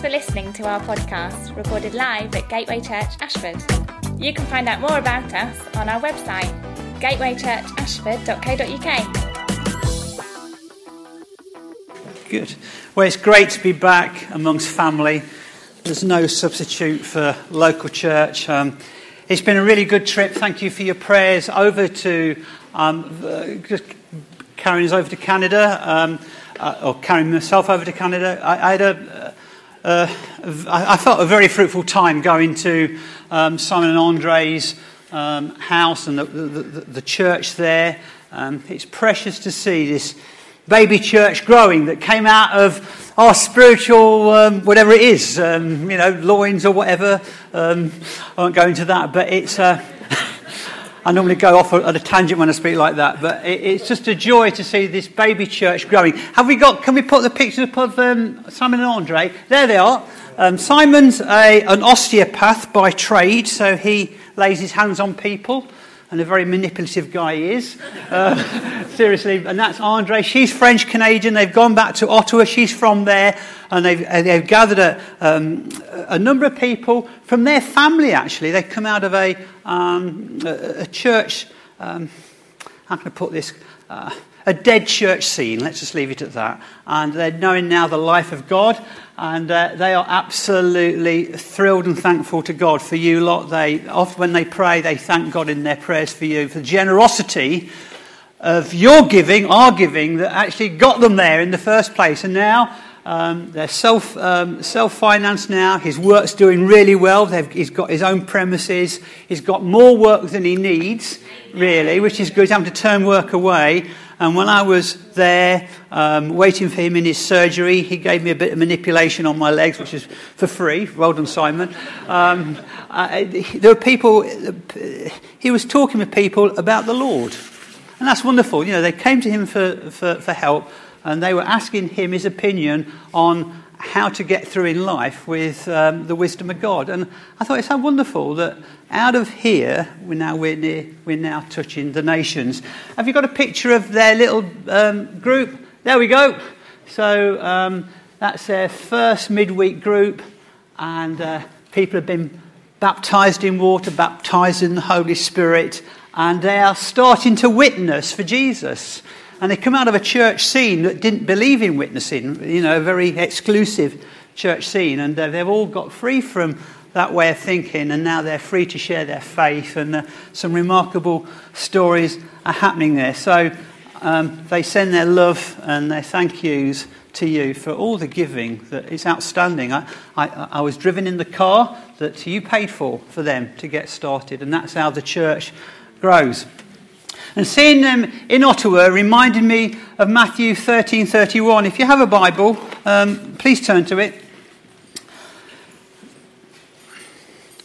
For listening to our podcast, recorded live at Gateway Church Ashford. You can find out more about us on our website, gatewaychurchashford.co.uk. Good. Well, it's great to be back amongst family. There's no substitute for local church. Um, it's been a really good trip. Thank you for your prayers. Over to um, carrying us over to Canada, um, uh, or carrying myself over to Canada. I, I had a, uh, I felt a very fruitful time going to um, Simon and Andre's um, house and the, the, the, the church there. Um, it's precious to see this baby church growing that came out of our spiritual, um, whatever it is, um, you know, loins or whatever. Um, I won't go into that, but it's. Uh, I normally go off at a tangent when I speak like that, but it's just a joy to see this baby church growing. Have we got? Can we put the pictures up of um, Simon and Andre? There they are. Um, Simon's a, an osteopath by trade, so he lays his hands on people and a very manipulative guy he is. Uh, seriously, and that's Andre. She's French Canadian. They've gone back to Ottawa. She's from there, and they've, they've gathered a, um, a number of people from their family. Actually, they come out of a, um, a, a, church. Um, how can I put this? Uh, a dead church scene. Let's just leave it at that. And they're knowing now the life of God, and uh, they are absolutely thrilled and thankful to God for you lot. They often when they pray, they thank God in their prayers for you for the generosity of your giving, our giving, that actually got them there in the first place. And now um, they're self um, self financed now. His work's doing really well. They've, he's got his own premises. He's got more work than he needs, really, which is good. He's having to turn work away. And when I was there um, waiting for him in his surgery, he gave me a bit of manipulation on my legs, which is for free. Well done, Simon. Um, I, there were people, he was talking with people about the Lord. And that's wonderful. You know, they came to him for, for, for help and they were asking him his opinion on how to get through in life with um, the wisdom of God. And I thought it's so wonderful that out of here, we're now, we're, near, we're now touching the nations. Have you got a picture of their little um, group? There we go. So um, that's their first midweek group, and uh, people have been baptized in water, baptized in the Holy Spirit, and they are starting to witness for Jesus. And they come out of a church scene that didn't believe in witnessing, you know, a very exclusive church scene. And they've all got free from that way of thinking, and now they're free to share their faith. And uh, some remarkable stories are happening there. So um, they send their love and their thank yous to you for all the giving that is outstanding. I, I, I was driven in the car that you paid for for them to get started, and that's how the church grows. And seeing them in Ottawa reminded me of Matthew 13:31. If you have a Bible, um, please turn to it.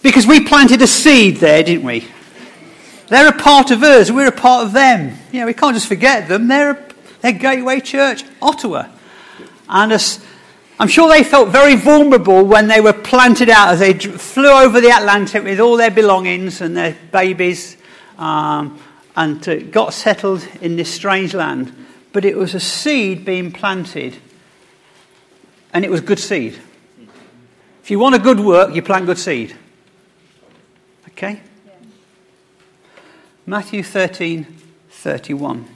Because we planted a seed there, didn't we? They're a part of us. We're a part of them. You know, we can't just forget them. They're, a, they're Gateway Church, Ottawa. And I'm sure they felt very vulnerable when they were planted out as they flew over the Atlantic with all their belongings and their babies. Um, and got settled in this strange land. But it was a seed being planted, and it was good seed. If you want a good work, you plant good seed. Okay? Yeah. Matthew 13 31.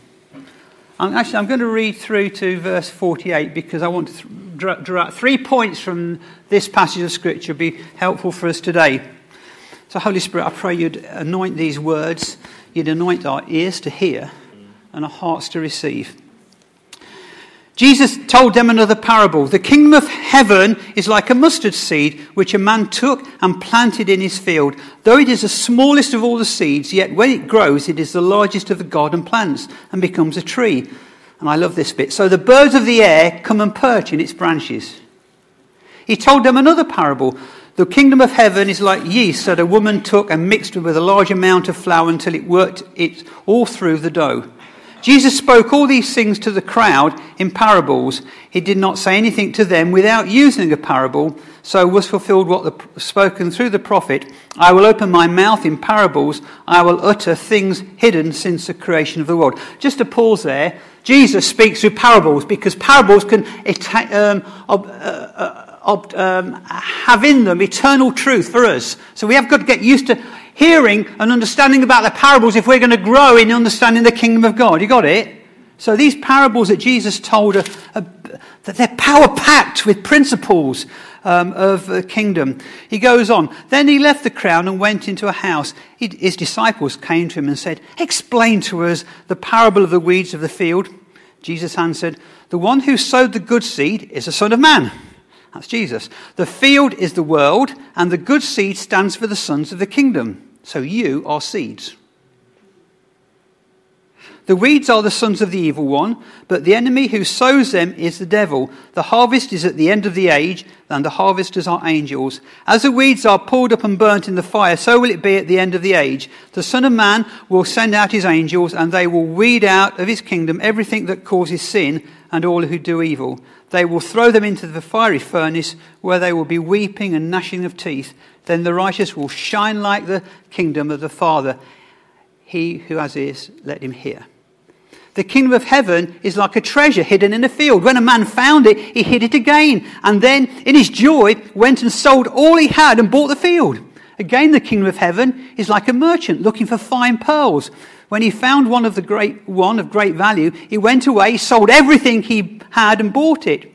I'm, actually, I'm going to read through to verse 48 because I want to th- draw, out three points from this passage of Scripture be helpful for us today. So, Holy Spirit, I pray you'd anoint these words You'd anoint our ears to hear and our hearts to receive. Jesus told them another parable. The kingdom of heaven is like a mustard seed which a man took and planted in his field. Though it is the smallest of all the seeds, yet when it grows, it is the largest of the garden plants and becomes a tree. And I love this bit. So the birds of the air come and perch in its branches. He told them another parable. The kingdom of heaven is like yeast that a woman took and mixed with a large amount of flour until it worked it all through the dough. Jesus spoke all these things to the crowd in parables. He did not say anything to them without using a parable. So was fulfilled what was spoken through the prophet I will open my mouth in parables, I will utter things hidden since the creation of the world. Just to pause there, Jesus speaks through parables because parables can um, uh, uh, um, have in them eternal truth for us. So we have got to get used to hearing and understanding about the parables if we're going to grow in understanding the kingdom of God. You got it? So these parables that Jesus told are, are that they're power packed with principles um, of the kingdom. He goes on. Then he left the crowd and went into a house. He, his disciples came to him and said, Explain to us the parable of the weeds of the field. Jesus answered, The one who sowed the good seed is the Son of Man. That's Jesus. The field is the world, and the good seed stands for the sons of the kingdom. So you are seeds. The weeds are the sons of the evil one, but the enemy who sows them is the devil. The harvest is at the end of the age, and the harvesters are angels. As the weeds are pulled up and burnt in the fire, so will it be at the end of the age. The Son of Man will send out his angels, and they will weed out of his kingdom everything that causes sin and all who do evil. They will throw them into the fiery furnace, where they will be weeping and gnashing of teeth. Then the righteous will shine like the kingdom of the Father. He who has ears, let him hear. The kingdom of heaven is like a treasure hidden in a field. When a man found it, he hid it again, and then, in his joy, went and sold all he had and bought the field. Again, the kingdom of heaven is like a merchant looking for fine pearls. When he found one of the great one of great value, he went away, sold everything he had, and bought it.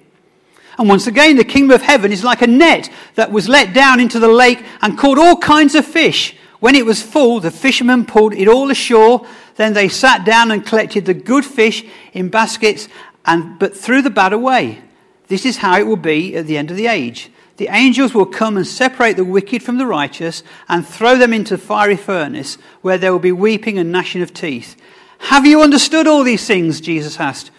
And once again, the kingdom of heaven is like a net that was let down into the lake and caught all kinds of fish. When it was full, the fishermen pulled it all ashore then they sat down and collected the good fish in baskets, and, but threw the bad away. This is how it will be at the end of the age. The angels will come and separate the wicked from the righteous and throw them into the fiery furnace, where there will be weeping and gnashing of teeth. Have you understood all these things? Jesus asked.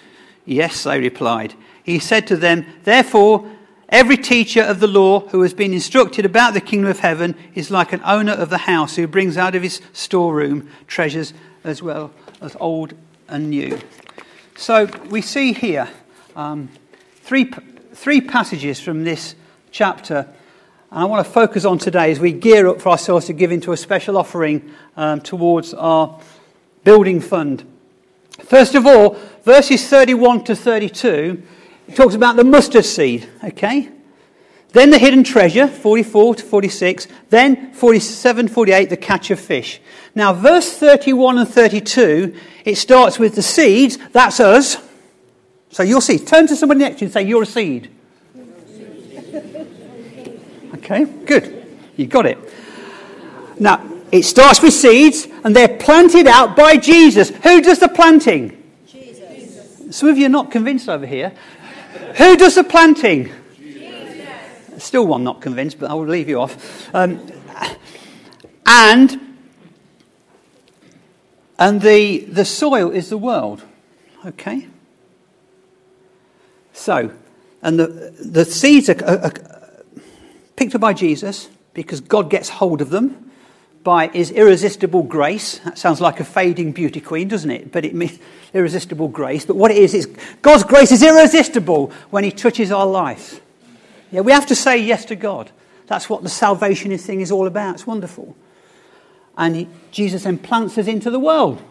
Yes, they replied. He said to them, Therefore, every teacher of the law who has been instructed about the kingdom of heaven is like an owner of the house who brings out of his storeroom treasures as well as old and new. So we see here um, three, three passages from this chapter. And I want to focus on today as we gear up for ourselves to give into a special offering um, towards our building fund. First of all, verses 31 to 32, it talks about the mustard seed, okay? Then the hidden treasure, 44 to 46. Then 47, 48, the catch of fish. Now, verse 31 and 32, it starts with the seeds. That's us. So you're seeds. Turn to somebody next to you and say, You're a seed. Okay, good. You got it. Now, it starts with seeds, and they're planted out by Jesus. Who does the planting? Jesus. Some of you are not convinced over here. Who does the planting? Still one not convinced, but I will leave you off. Um, and and the, the soil is the world. Okay? So, and the, the seeds are, are, are picked up by Jesus because God gets hold of them by his irresistible grace. That sounds like a fading beauty queen, doesn't it? But it means irresistible grace. But what it is, is God's grace is irresistible when he touches our life. Yeah, we have to say yes to God. That's what the salvation thing is all about. It's wonderful. And he, Jesus then plants us into the world.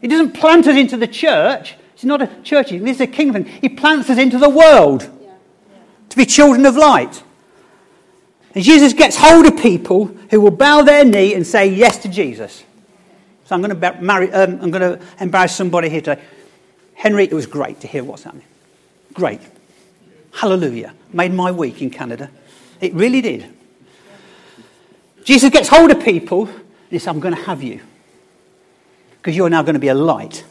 He doesn't plant us into the church. It's not a church. This is a kingdom. He plants us into the world yeah. Yeah. to be children of light. And Jesus gets hold of people who will bow their knee and say yes to Jesus. So I'm going to, marry, um, I'm going to embarrass somebody here today. Henry, it was great to hear what's happening. Great. Hallelujah. Made my week in Canada. It really did. Jesus gets hold of people and he says, I'm going to have you. Because you're now going to be a light.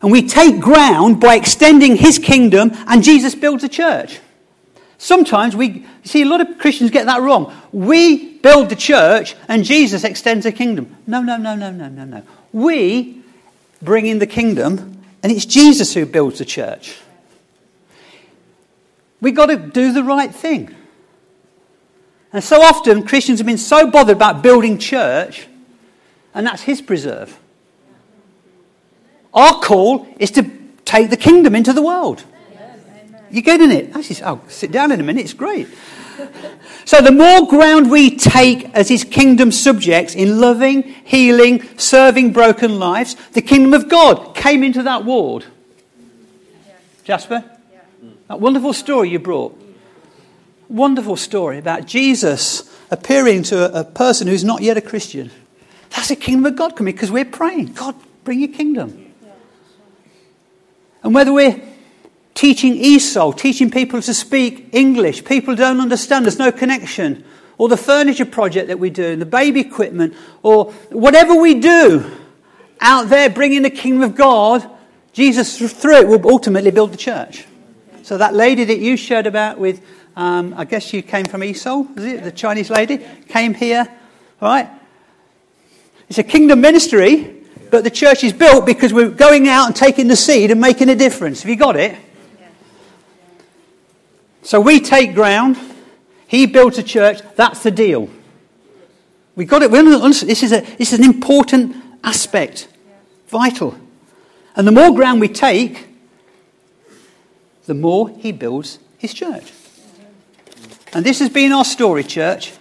And we take ground by extending his kingdom, and Jesus builds a church. Sometimes we see a lot of Christians get that wrong. We build the church and Jesus extends the kingdom. No, no, no, no, no, no, no. We bring in the kingdom and it's Jesus who builds the church. We've got to do the right thing. And so often Christians have been so bothered about building church, and that's his preserve. Our call is to take the kingdom into the world. You getting it? Actually, I'll oh, sit down in a minute. It's great. So, the more ground we take as his kingdom subjects in loving, healing, serving broken lives, the kingdom of God came into that ward. Jasper? That wonderful story you brought. Wonderful story about Jesus appearing to a, a person who's not yet a Christian. That's the kingdom of God coming because we're praying, God, bring your kingdom. And whether we're teaching ESOL, teaching people to speak English, people don't understand, there's no connection, or the furniture project that we do, the baby equipment, or whatever we do out there bringing the kingdom of God, Jesus through it will ultimately build the church. So that lady that you shared about with, um, I guess you came from ESOL, is it? The Chinese lady came here, right? It's a kingdom ministry, but the church is built because we're going out and taking the seed and making a difference. Have you got it? So we take ground. He built a church. That's the deal. We got it. This is, a, this is an important aspect, vital. And the more ground we take, the more he builds his church. And this has been our story, church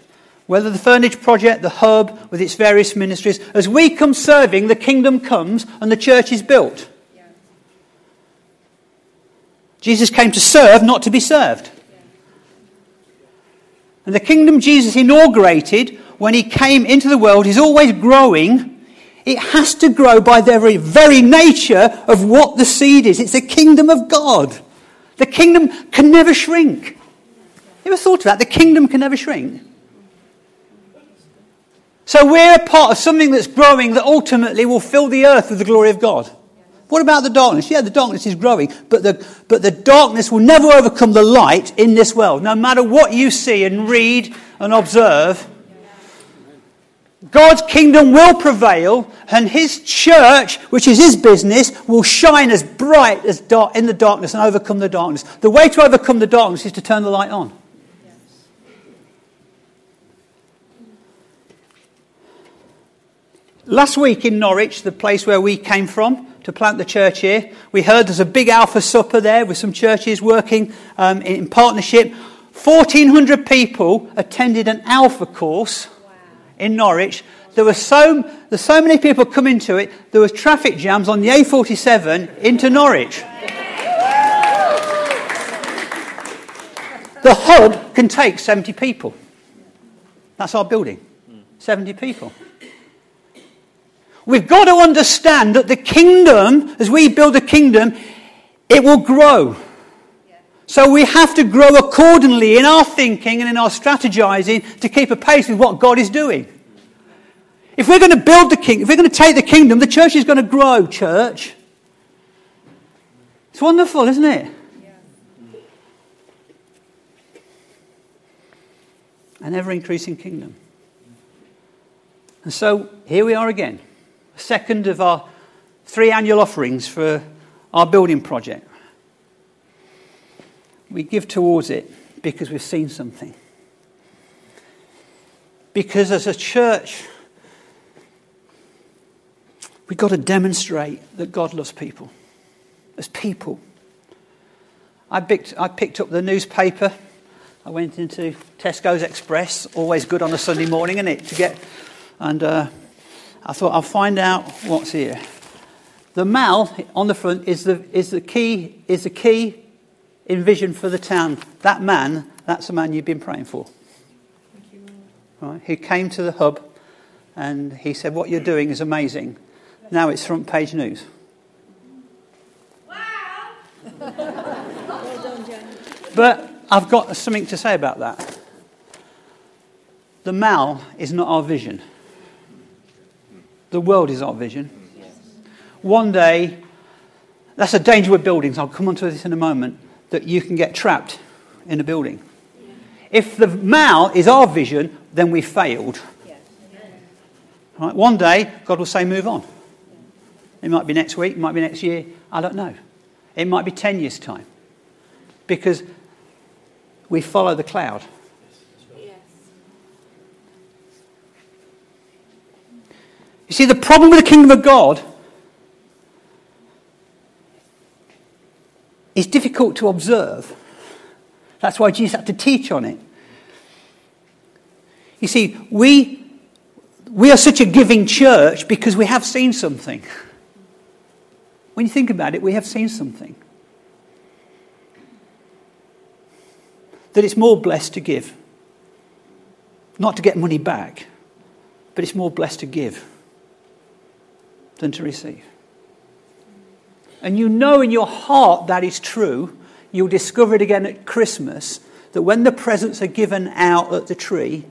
whether the Furniture Project, the Hub, with its various ministries, as we come serving, the kingdom comes and the church is built. Jesus came to serve, not to be served. And the kingdom Jesus inaugurated when he came into the world is always growing. It has to grow by the very, very nature of what the seed is. It's the kingdom of God. The kingdom can never shrink. You ever thought of that? The kingdom can never shrink. So we're a part of something that's growing that ultimately will fill the earth with the glory of God. What about the darkness? Yeah, the darkness is growing, but the, but the darkness will never overcome the light in this world. No matter what you see and read and observe, God's kingdom will prevail, and His church, which is His business, will shine as bright as dark in the darkness and overcome the darkness. The way to overcome the darkness is to turn the light on. Last week in Norwich, the place where we came from to plant the church here, we heard there's a big Alpha Supper there with some churches working um, in partnership. 1,400 people attended an Alpha course wow. in Norwich. There were so, there's so many people coming to it, there was traffic jams on the A47 into Norwich. The hub can take 70 people. That's our building. 70 people. We've got to understand that the kingdom, as we build a kingdom, it will grow. So we have to grow accordingly in our thinking and in our strategizing to keep a pace with what God is doing. If we're going to build the kingdom, if we're going to take the kingdom, the church is going to grow, church. It's wonderful, isn't it? An ever increasing kingdom. And so here we are again second of our three annual offerings for our building project. We give towards it because we've seen something. Because as a church, we've got to demonstrate that God loves people. As people. I picked, I picked up the newspaper. I went into Tesco's Express, always good on a Sunday morning, isn't it? To get, and uh, I thought I'll find out what's here. The mal on the front is the, is the key is the key in vision for the town. That man, that's the man you've been praying for. You, right? He came to the hub and he said, What you're doing is amazing. Now it's front page news. Wow! Well done, but I've got something to say about that. The mal is not our vision. The world is our vision. One day, that's a danger with buildings. I'll come on to this in a moment. That you can get trapped in a building. If the mal is our vision, then we failed. Right? One day, God will say, move on. It might be next week, it might be next year. I don't know. It might be 10 years' time. Because we follow the cloud. You see, the problem with the kingdom of God is difficult to observe. That's why Jesus had to teach on it. You see, we, we are such a giving church because we have seen something. When you think about it, we have seen something. that it's more blessed to give. Not to get money back, but it's more blessed to give than to receive. And you know in your heart that is true. You'll discover it again at Christmas that when the presents are given out at the tree,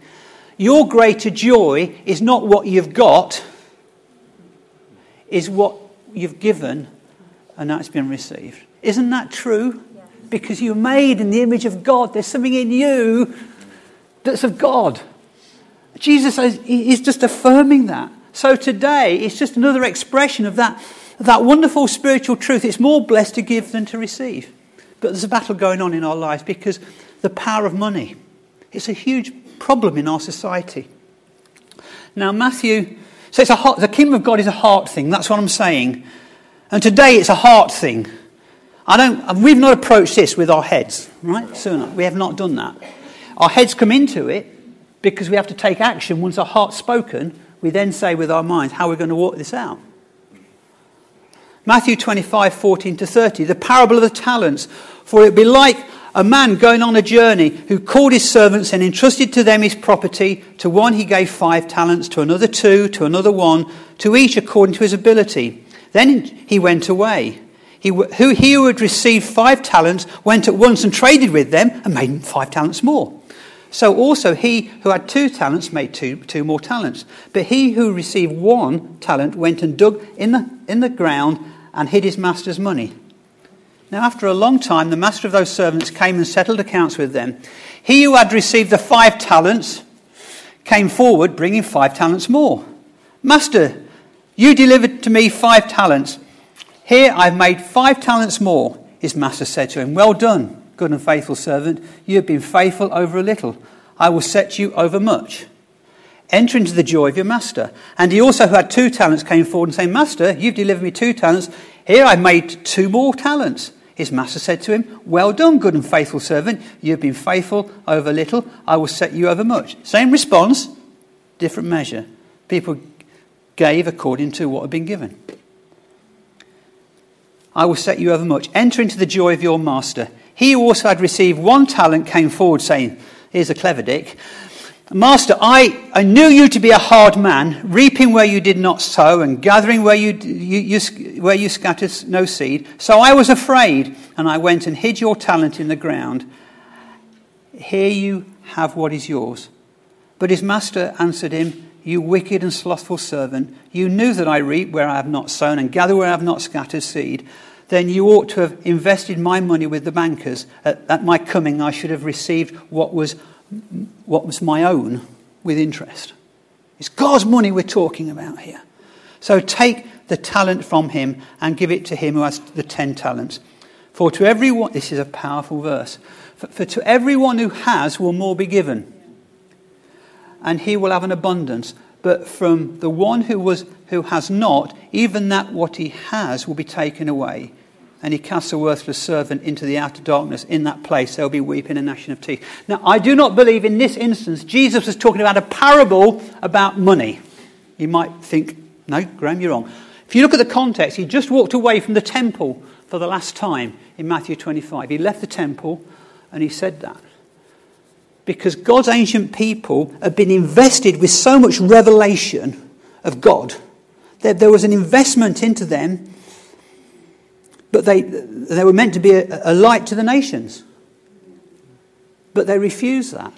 your greater joy is not what you've got, is what you've given and that's been received. Isn't that true? Because you're made in the image of God. There's something in you that's of God. Jesus is just affirming that. So today, it's just another expression of that, that wonderful spiritual truth. It's more blessed to give than to receive. But there's a battle going on in our lives because the power of money. It's a huge problem in our society. Now, Matthew, so it's a heart, the kingdom of God is a heart thing. That's what I'm saying. And today it's a heart thing. I don't, we've not approached this with our heads, right? We have not done that. Our heads come into it because we have to take action. Once our heart's spoken, we then say with our minds how we're going to work this out. Matthew 25, 14 to 30, the parable of the talents. For it be like a man going on a journey who called his servants and entrusted to them his property. To one he gave five talents, to another two, to another one, to each according to his ability. Then he went away. He, who, he who had received five talents went at once and traded with them and made five talents more. So also he who had two talents made two, two more talents. But he who received one talent went and dug in the, in the ground and hid his master's money. Now, after a long time, the master of those servants came and settled accounts with them. He who had received the five talents came forward, bringing five talents more. Master, you delivered to me five talents. Here I've made five talents more. His master said to him, Well done, good and faithful servant. You have been faithful over a little. I will set you over much. Enter into the joy of your master. And he also, who had two talents, came forward and said, Master, you've delivered me two talents. Here I've made two more talents. His master said to him, Well done, good and faithful servant. You have been faithful over little. I will set you over much. Same response, different measure. People gave according to what had been given. I will set you over much. Enter into the joy of your master. He also had received one talent came forward, saying, Here's a clever dick. Master, I, I knew you to be a hard man, reaping where you did not sow and gathering where you, you, you, where you scattered no seed. So I was afraid, and I went and hid your talent in the ground. Here you have what is yours. But his master answered him, You wicked and slothful servant, you knew that I reap where I have not sown and gather where I have not scattered seed. Then you ought to have invested my money with the bankers. At, at my coming, I should have received what was what was my own with interest. It's God's money we're talking about here. So take the talent from him and give it to him who has the ten talents. For to everyone, this is a powerful verse, for, for to everyone who has will more be given, and he will have an abundance. But from the one who, was, who has not, even that what he has will be taken away and he casts a worthless servant into the outer darkness. In that place, there'll be weeping and gnashing of teeth. Now, I do not believe in this instance Jesus was talking about a parable about money. You might think, no, Graham, you're wrong. If you look at the context, he just walked away from the temple for the last time in Matthew 25. He left the temple and he said that. Because God's ancient people had been invested with so much revelation of God. that there was an investment into them but they, they were meant to be a, a light to the nations. But they refused that.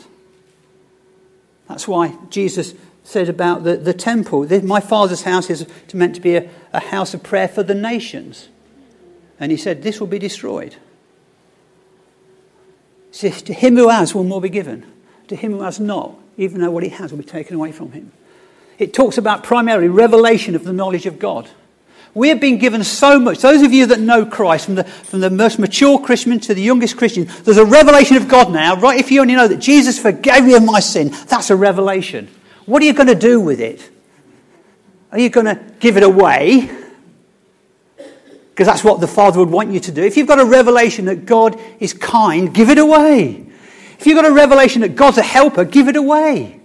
That's why Jesus said about the, the temple my father's house is meant to be a, a house of prayer for the nations. And he said, This will be destroyed. See, to him who has will more be given. To him who has not, even though what he has will be taken away from him. It talks about primarily revelation of the knowledge of God. We have been given so much. Those of you that know Christ, from the, from the most mature Christian to the youngest Christian, there's a revelation of God now, right? If you only know that Jesus forgave me of my sin, that's a revelation. What are you going to do with it? Are you going to give it away? Because that's what the Father would want you to do. If you've got a revelation that God is kind, give it away. If you've got a revelation that God's a helper, give it away.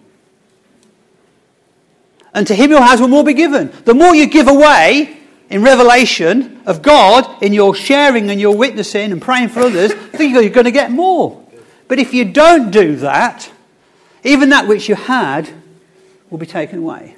And to him who has will more be given. The more you give away, in revelation of God, in your sharing and your witnessing and praying for others, I think you're going to get more. But But if you don't do that, even that which you had will be taken away.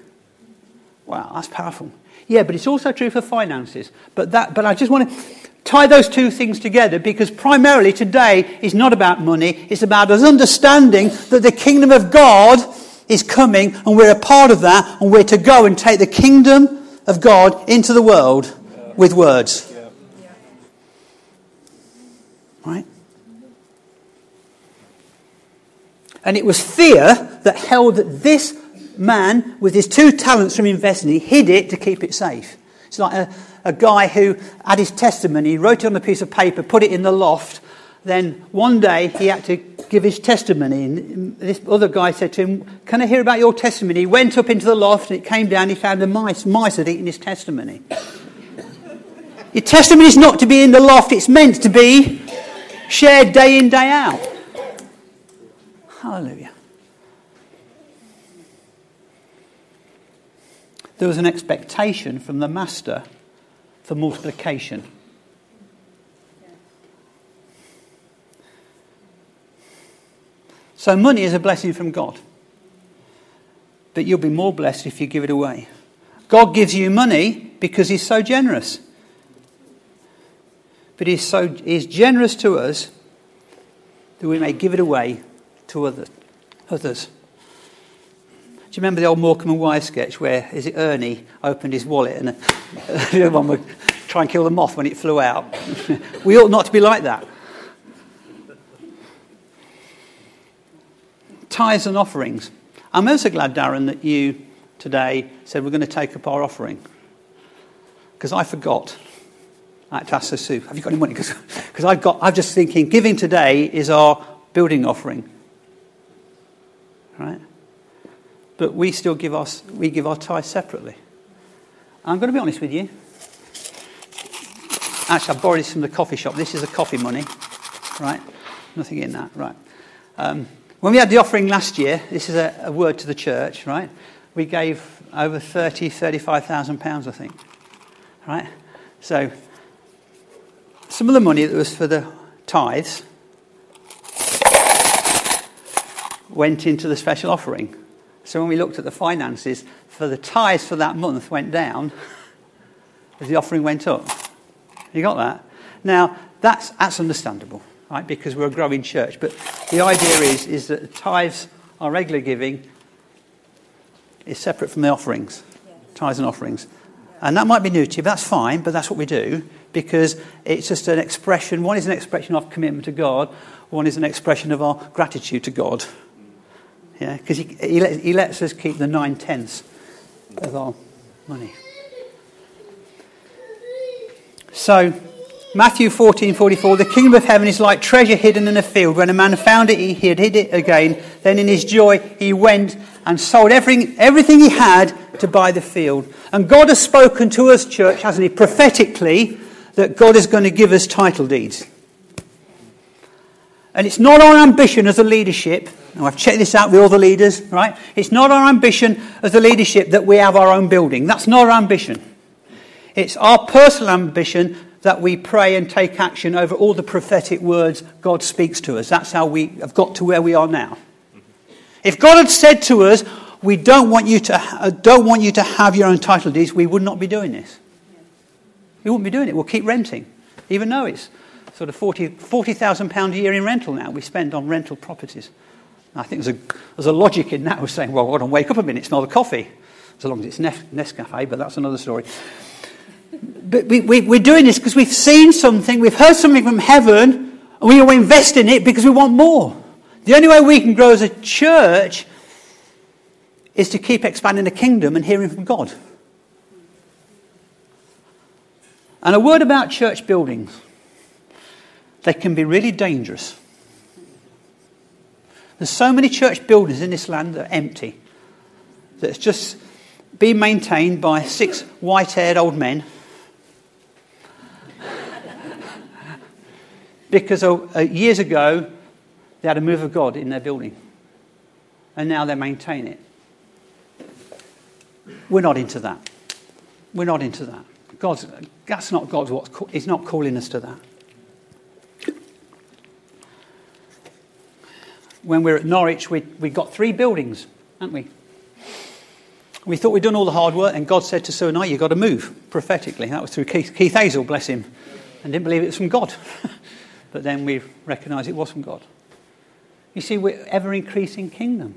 Wow, that's powerful. Yeah, but it's also true for finances. But, that, but I just want to tie those two things together because primarily today is not about money, it's about us understanding that the kingdom of God is coming and we're a part of that and we're to go and take the kingdom of God into the world yeah. with words. Yeah. Right? And it was fear that held this man with his two talents from investing, he hid it to keep it safe. It's like a, a guy who had his testimony, wrote it on a piece of paper, put it in the loft. Then one day he had to give his testimony. And this other guy said to him, Can I hear about your testimony? He went up into the loft and it came down. He found the mice. Mice had eaten his testimony. Your testimony is not to be in the loft, it's meant to be shared day in, day out. Hallelujah. There was an expectation from the master for multiplication. So, money is a blessing from God. But you'll be more blessed if you give it away. God gives you money because He's so generous. But He's, so, he's generous to us that we may give it away to others. others. You remember the old Morecambe and Wise sketch where, is it Ernie, opened his wallet and the other one would try and kill the moth when it flew out? we ought not to be like that. Tithes and offerings. I'm also glad, Darren, that you today said we're going to take up our offering. Because I forgot. I had to ask Sue, have you got any money? Because I've got, I'm just thinking, giving today is our building offering. Right? But we still give our, we give our tithe separately. I'm going to be honest with you. Actually, I borrowed this from the coffee shop. This is a coffee money, right? Nothing in that, right? Um, when we had the offering last year, this is a, a word to the church, right? We gave over 30, 35,000 pounds, I think, right? So, some of the money that was for the tithes went into the special offering. So when we looked at the finances, for the tithes for that month went down as the offering went up. You got that? Now, that's, that's understandable, right? Because we're a growing church. But the idea is, is that the tithes, our regular giving, is separate from the offerings, tithes and offerings. And that might be new to you, but that's fine, but that's what we do because it's just an expression. One is an expression of commitment to God, one is an expression of our gratitude to God. Yeah, because he, he, let, he lets us keep the nine tenths of our money. So, Matthew 14, 44, the kingdom of heaven is like treasure hidden in a field. When a man found it, he hid it again. Then in his joy, he went and sold everything, everything he had to buy the field. And God has spoken to us, church, hasn't he, prophetically, that God is going to give us title deeds. And it's not our ambition as a leadership, and I've checked this out with all the leaders, right? It's not our ambition as a leadership that we have our own building. That's not our ambition. It's our personal ambition that we pray and take action over all the prophetic words God speaks to us. That's how we have got to where we are now. If God had said to us, we don't want you to, uh, don't want you to have your own title deeds, we would not be doing this. We wouldn't be doing it. We'll keep renting, even though it's sort of 40,000 40, pounds a year in rental now we spend on rental properties. I think there's a, there's a logic in that. We're saying, well, hold on, wake up a minute, smell the coffee. As long as it's Nescafe, but that's another story. But we, we, we're doing this because we've seen something, we've heard something from heaven, and we invest in it because we want more. The only way we can grow as a church is to keep expanding the kingdom and hearing from God. And a word about church buildings. They can be really dangerous. There's so many church buildings in this land that are empty, that's just being maintained by six white haired old men. because uh, years ago, they had a move of God in their building. And now they maintain it. We're not into that. We're not into that. God's, that's not God's what's, He's not calling us to that. When we were at Norwich, we, we got three buildings, haven't we? We thought we'd done all the hard work, and God said to Sue and I, You've got to move prophetically. That was through Keith, Keith Hazel, bless him, and didn't believe it was from God. but then we recognised it was from God. You see, we're ever increasing kingdom.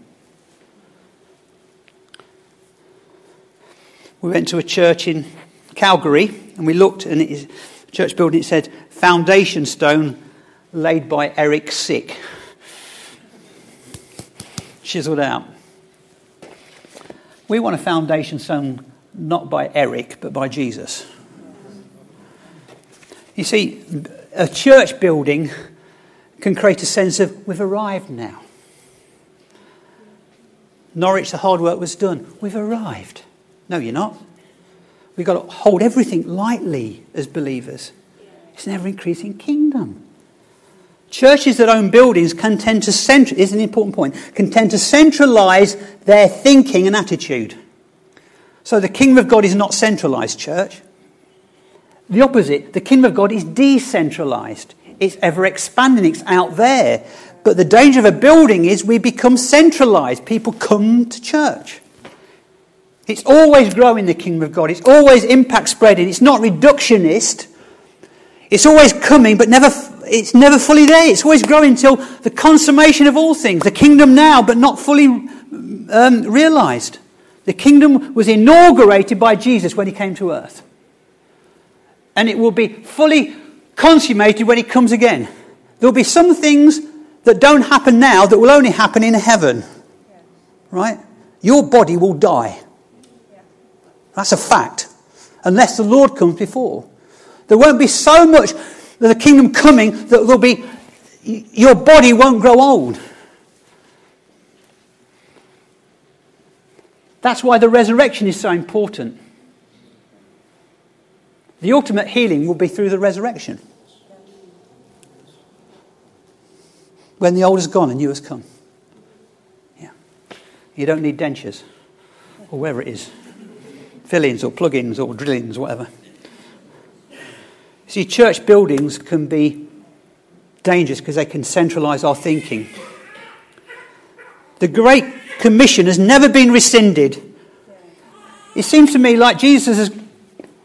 We went to a church in Calgary and we looked, and it is church building. It said foundation stone laid by Eric Sick, chiseled out. We want a foundation stone not by Eric, but by Jesus. You see, a church building can create a sense of we've arrived now. Norwich, the hard work was done. We've arrived. No, you're not. We've got to hold everything lightly as believers. It's an ever increasing kingdom. Churches that own buildings can tend to is an important point, can tend to centralize their thinking and attitude. So the kingdom of God is not centralized, church. The opposite, the kingdom of God is decentralized. It's ever expanding, it's out there. But the danger of a building is we become centralized. People come to church. It's always growing the kingdom of God. It's always impact spreading. It's not reductionist. It's always coming, but never, it's never fully there. It's always growing till the consummation of all things. The kingdom now, but not fully um, realized. The kingdom was inaugurated by Jesus when he came to earth. And it will be fully consummated when he comes again. There'll be some things that don't happen now that will only happen in heaven. Right? Your body will die. That's a fact. Unless the Lord comes before. There won't be so much of the kingdom coming that there'll be, your body won't grow old. That's why the resurrection is so important. The ultimate healing will be through the resurrection. When the old is gone and new has come. Yeah. You don't need dentures or whatever it is. Fillings or plug ins or drill ins, whatever. See, church buildings can be dangerous because they can centralize our thinking. The Great Commission has never been rescinded. It seems to me like Jesus has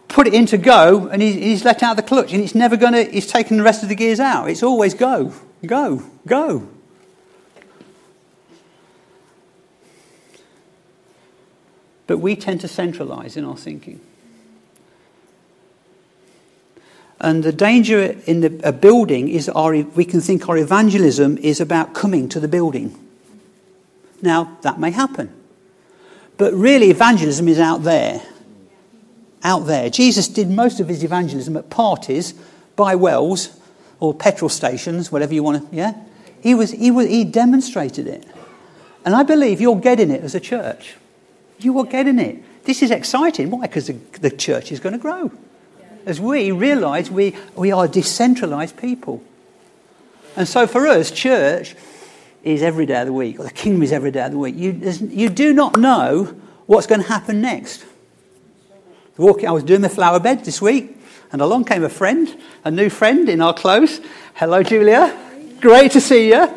put it in to go and he's let out the clutch and it's never going to, he's taken the rest of the gears out. It's always go, go, go. But we tend to centralize in our thinking. And the danger in the, a building is our, we can think our evangelism is about coming to the building. Now, that may happen. But really, evangelism is out there. Out there. Jesus did most of his evangelism at parties, by wells, or petrol stations, whatever you want to, yeah? He, was, he, was, he demonstrated it. And I believe you're getting it as a church. You are getting it. This is exciting. Why? Because the, the church is going to grow as we realize we, we are decentralized people. And so for us, church is every day of the week, or the kingdom is every day of the week. You, you do not know what's going to happen next. Walking, I was doing the flower bed this week, and along came a friend, a new friend in our close. Hello, Julia. Great to see you.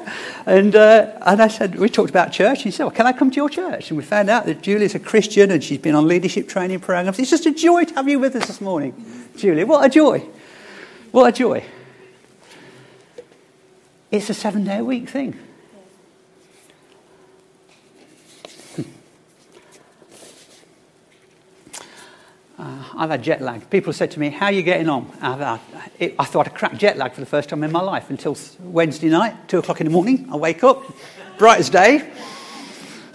And, uh, and I said, we talked about church. He said, well, can I come to your church? And we found out that Julie's a Christian and she's been on leadership training programs. It's just a joy to have you with us this morning. Julie. What a joy. What a joy. It's a seven day a week thing. Uh, I've had jet lag. People said to me, How are you getting on? It, I thought I'd cracked jet lag for the first time in my life until Wednesday night, 2 o'clock in the morning. I wake up, bright as day.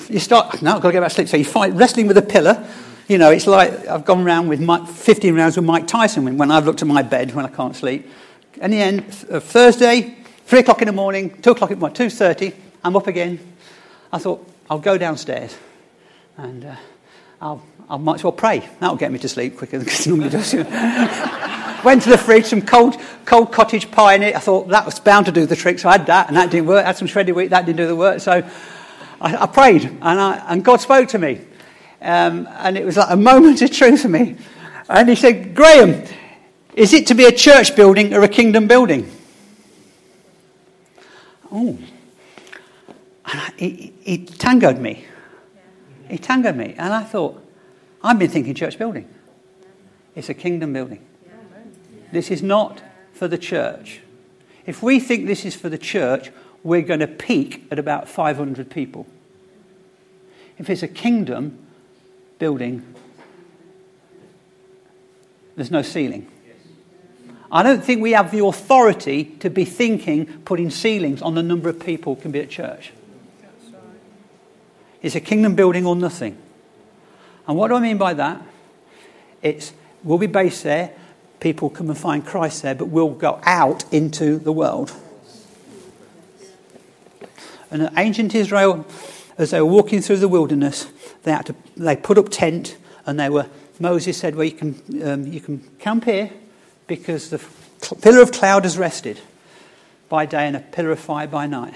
You start, no, I've got to get back to sleep. So you fight wrestling with a pillar. You know, it's like I've gone around with Mike, 15 rounds with Mike Tyson when, when I've looked at my bed when I can't sleep. In the end, uh, Thursday, 3 o'clock in the morning, 2 o'clock, what, 2.30, I'm up again. I thought, I'll go downstairs and uh, I'll, I might as well pray. That'll get me to sleep quicker than it normally does. Went to the fridge, some cold, cold cottage pie in it. I thought that was bound to do the trick, so I had that, and that didn't work. I had some shredded wheat, that didn't do the work. So I, I prayed, and, I, and God spoke to me. Um, and it was like a moment of truth for me. And he said, Graham, is it to be a church building or a kingdom building? Oh. he, he tangoed me. He tangoed me. And I thought, I've been thinking church building. It's a kingdom building. This is not for the church. If we think this is for the church, we're going to peak at about 500 people. If it's a kingdom building, there's no ceiling. I don't think we have the authority to be thinking putting ceilings on the number of people can be at church. It's a kingdom building or nothing. And what do I mean by that? It's we'll be based there, people come and find Christ there, but we'll go out into the world. And ancient Israel, as they were walking through the wilderness, they had to they put up tent, and they were Moses said, "Well, you can um, you can camp here because the pillar of cloud has rested by day and a pillar of fire by night."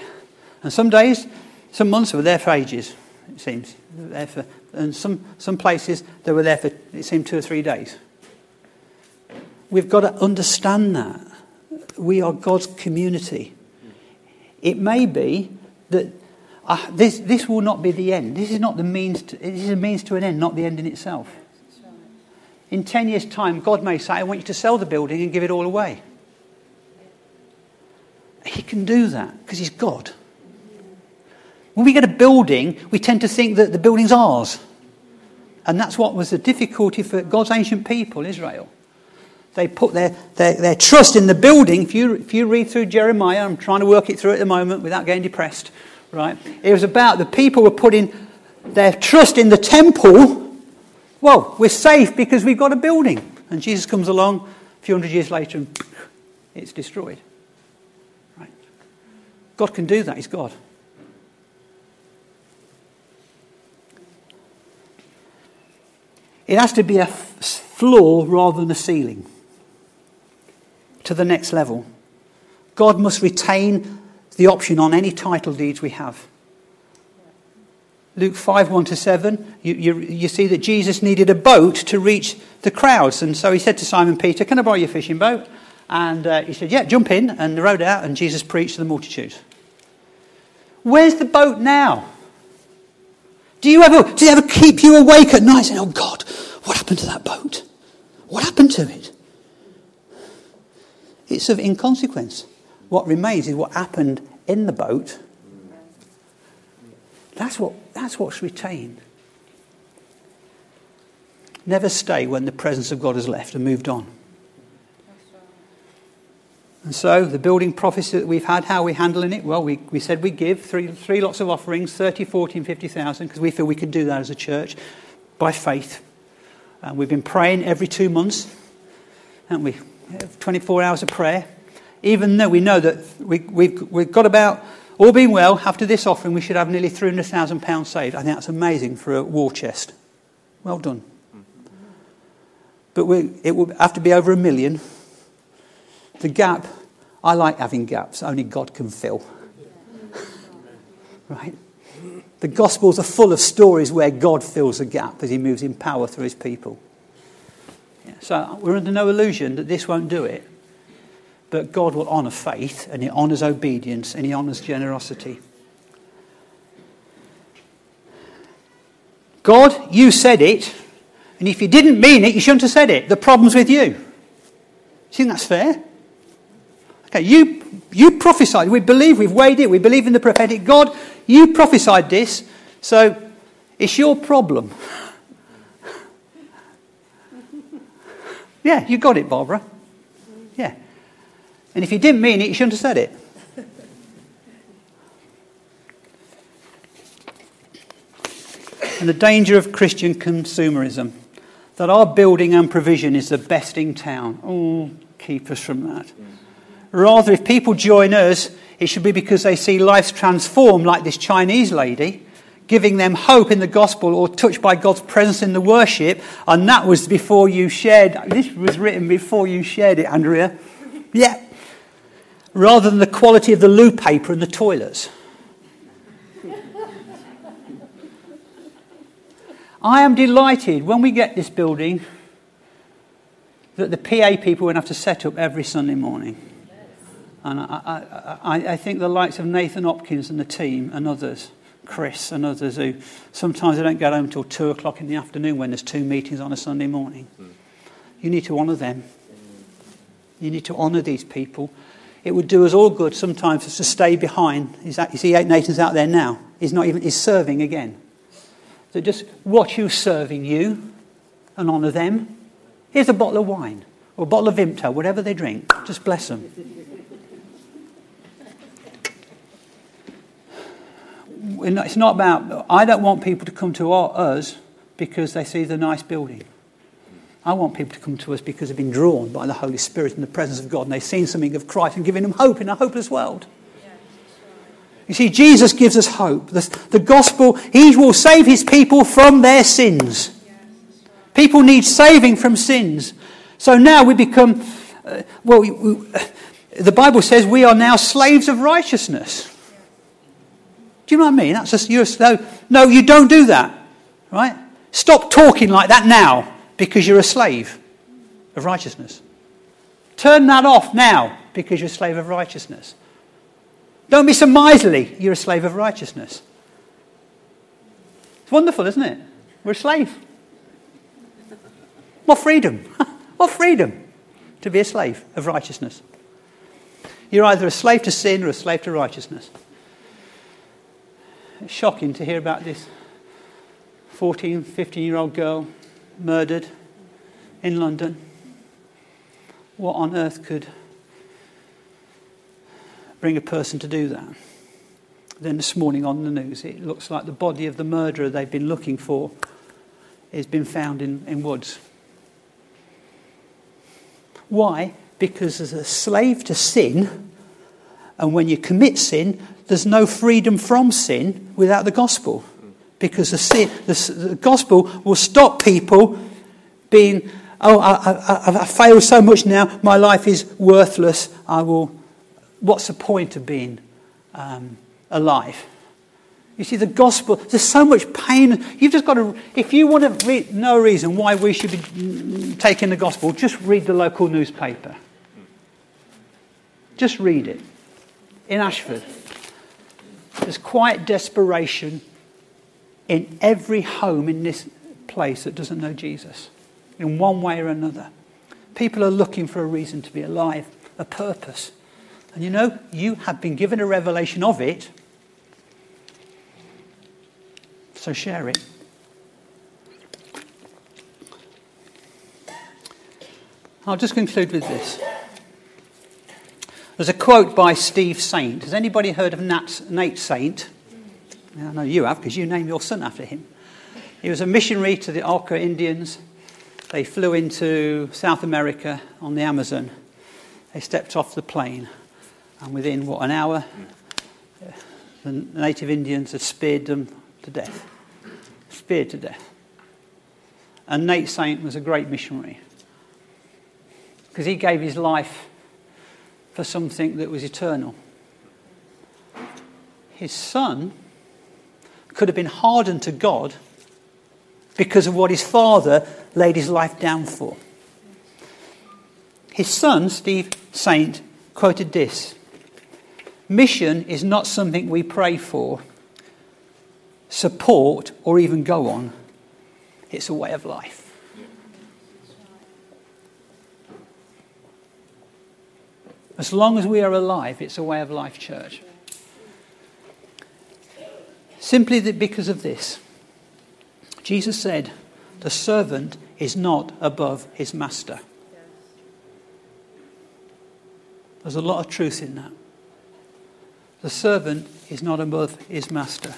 And some days, some months were there for ages. It seems there for, and some some places they were there for it seemed two or three days. We've got to understand that we are God's community. It may be that uh, this, this will not be the end. This is not the means to, this is a means to an end, not the end in itself. In 10 years' time, God may say, I want you to sell the building and give it all away. He can do that because He's God. When we get a building, we tend to think that the building's ours. And that's what was the difficulty for God's ancient people, Israel. They put their, their, their trust in the building. If you, if you read through Jeremiah, I'm trying to work it through at the moment without getting depressed, right? It was about the people were putting their trust in the temple. Well, we're safe because we've got a building. And Jesus comes along a few hundred years later and it's destroyed. Right? God can do that, He's God. It has to be a floor rather than a ceiling to the next level. God must retain the option on any title deeds we have. Luke 5 1 to 7, you, you, you, see that Jesus needed a boat to reach the crowds. And so he said to Simon Peter, Can I borrow your fishing boat? And uh, he said, Yeah, jump in. And they rowed out, and Jesus preached to the multitude. Where's the boat now? Do you ever, does it ever keep you awake at night saying, Oh God, what happened to that boat? What happened to it? It's of inconsequence. What remains is what happened in the boat. That's, what, that's what's retained. Never stay when the presence of God has left and moved on. And so, the building prophecy that we've had, how are we handling it? Well, we, we said we give three, three lots of offerings 30, 40, and 50,000 because we feel we can do that as a church by faith. And we've been praying every two months, haven't we? 24 hours of prayer, even though we know that we, we've, we've got about, all being well, after this offering, we should have nearly £300,000 saved. I think that's amazing for a war chest. Well done. But we, it will have to be over a million. The gap, I like having gaps, only God can fill. right? The Gospels are full of stories where God fills a gap as he moves in power through his people. So we're under no illusion that this won't do it. But God will honour faith, and He honours obedience, and He honours generosity. God, you said it, and if you didn't mean it, you shouldn't have said it. The problem's with you. Do you think that's fair? Okay, you, you prophesied. We believe, we've weighed it, we believe in the prophetic. God, you prophesied this, so it's your problem. Yeah, you got it, Barbara. Yeah. And if you didn't mean it, you shouldn't have said it. and the danger of Christian consumerism that our building and provision is the best in town. Oh, keep us from that. Mm. Rather, if people join us, it should be because they see lives transformed, like this Chinese lady, giving them hope in the gospel or touched by God's presence in the worship. And that was before you shared. This was written before you shared it, Andrea. Yeah. Rather than the quality of the loo paper and the toilets. I am delighted when we get this building that the PA people won't have to set up every Sunday morning. And I, I, I, I think the likes of Nathan Hopkins and the team and others Chris and others who sometimes they don't get home until two o'clock in the afternoon when there's two meetings on a Sunday morning. Mm. You need to honour them. You need to honour these people. It would do us all good sometimes to stay behind. Is that, you see, Nathan's out there now. He's not even, he's serving again. So just watch who's serving you and honour them. Here's a bottle of wine or a bottle of Vimto, whatever they drink. Just bless them. It's not about, I don't want people to come to us because they see the nice building. I want people to come to us because they've been drawn by the Holy Spirit and the presence of God and they've seen something of Christ and giving them hope in a hopeless world. You see, Jesus gives us hope. The, the, gospel, He will save His people from their sins. People need saving from sins. So now we become, uh, well, we, we, the Bible says we are now slaves of righteousness. Do you know what I mean? That's just, you're, no, no, you don't do that. Right? Stop talking like that now because you're a slave of righteousness. Turn that off now because you're a slave of righteousness. Don't be so miserly, you're a slave of righteousness. It's wonderful, isn't it? We're a slave. What freedom! what freedom to be a slave of righteousness. You're either a slave to sin or a slave to righteousness. Shocking to hear about this 14, 15 year old girl murdered in London. What on earth could bring a person to do that? Then this morning on the news, it looks like the body of the murderer they've been looking for has been found in, in woods. Why? Because as a slave to sin, and when you commit sin, there's no freedom from sin without the gospel because the, sin, the, the gospel will stop people being, oh, I, I, I failed so much now, my life is worthless. I will, what's the point of being um, alive? You see, the gospel, there's so much pain. You've just got to, if you want to read, no reason why we should be taking the gospel, just read the local newspaper. Just read it. In Ashford, there's quiet desperation in every home in this place that doesn't know Jesus, in one way or another. People are looking for a reason to be alive, a purpose. And you know, you have been given a revelation of it, so share it. I'll just conclude with this. There's a quote by Steve Saint. Has anybody heard of Nat, Nate Saint? I know you have because you named your son after him. He was a missionary to the Auca Indians. They flew into South America on the Amazon. They stepped off the plane, and within, what, an hour, the native Indians had speared them to death. Speared to death. And Nate Saint was a great missionary because he gave his life for something that was eternal. His son could have been hardened to God because of what his father laid his life down for. His son, Steve Saint, quoted this Mission is not something we pray for, support, or even go on. It's a way of life. As long as we are alive, it's a way of life, church. Simply because of this. Jesus said, The servant is not above his master. There's a lot of truth in that. The servant is not above his master.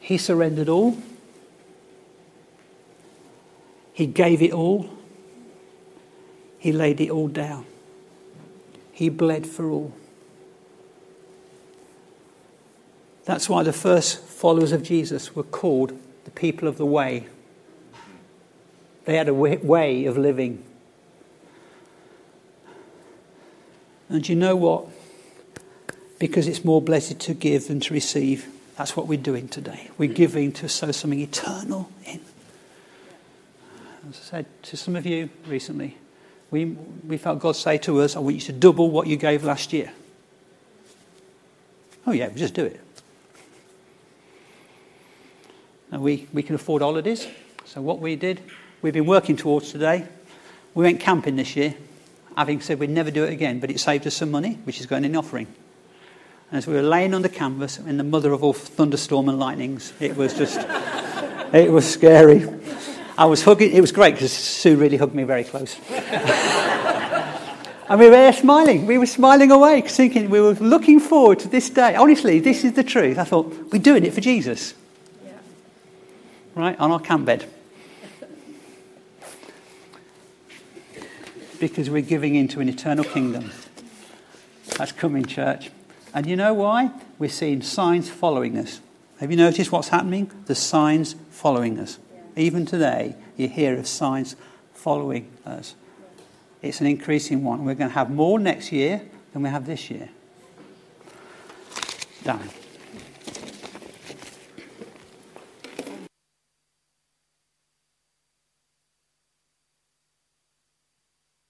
He surrendered all, he gave it all, he laid it all down, he bled for all. That's why the first followers of Jesus were called the people of the way. They had a way of living. And you know what? Because it's more blessed to give than to receive, that's what we're doing today. We're giving to sow something eternal in. As I said to some of you recently, we, we felt God say to us, I want you to double what you gave last year. Oh, yeah, just do it. and we, we can afford holidays. So what we did, we've been working towards today. We went camping this year, having said we'd never do it again, but it saved us some money, which is going in offering. And as we were laying on the canvas in the mother of all thunderstorm and lightnings, it was just, it was scary. I was hugging, it was great because Sue really hugged me very close. and we were there smiling. We were smiling away, thinking we were looking forward to this day. Honestly, this is the truth. I thought, we're doing it for Jesus. Yeah. Right, on our camp bed. because we're giving into an eternal kingdom. That's coming, church. And you know why? We're seeing signs following us. Have you noticed what's happening? The signs following us. Even today, you hear of signs following us. It's an increasing one. We're going to have more next year than we have this year. Done.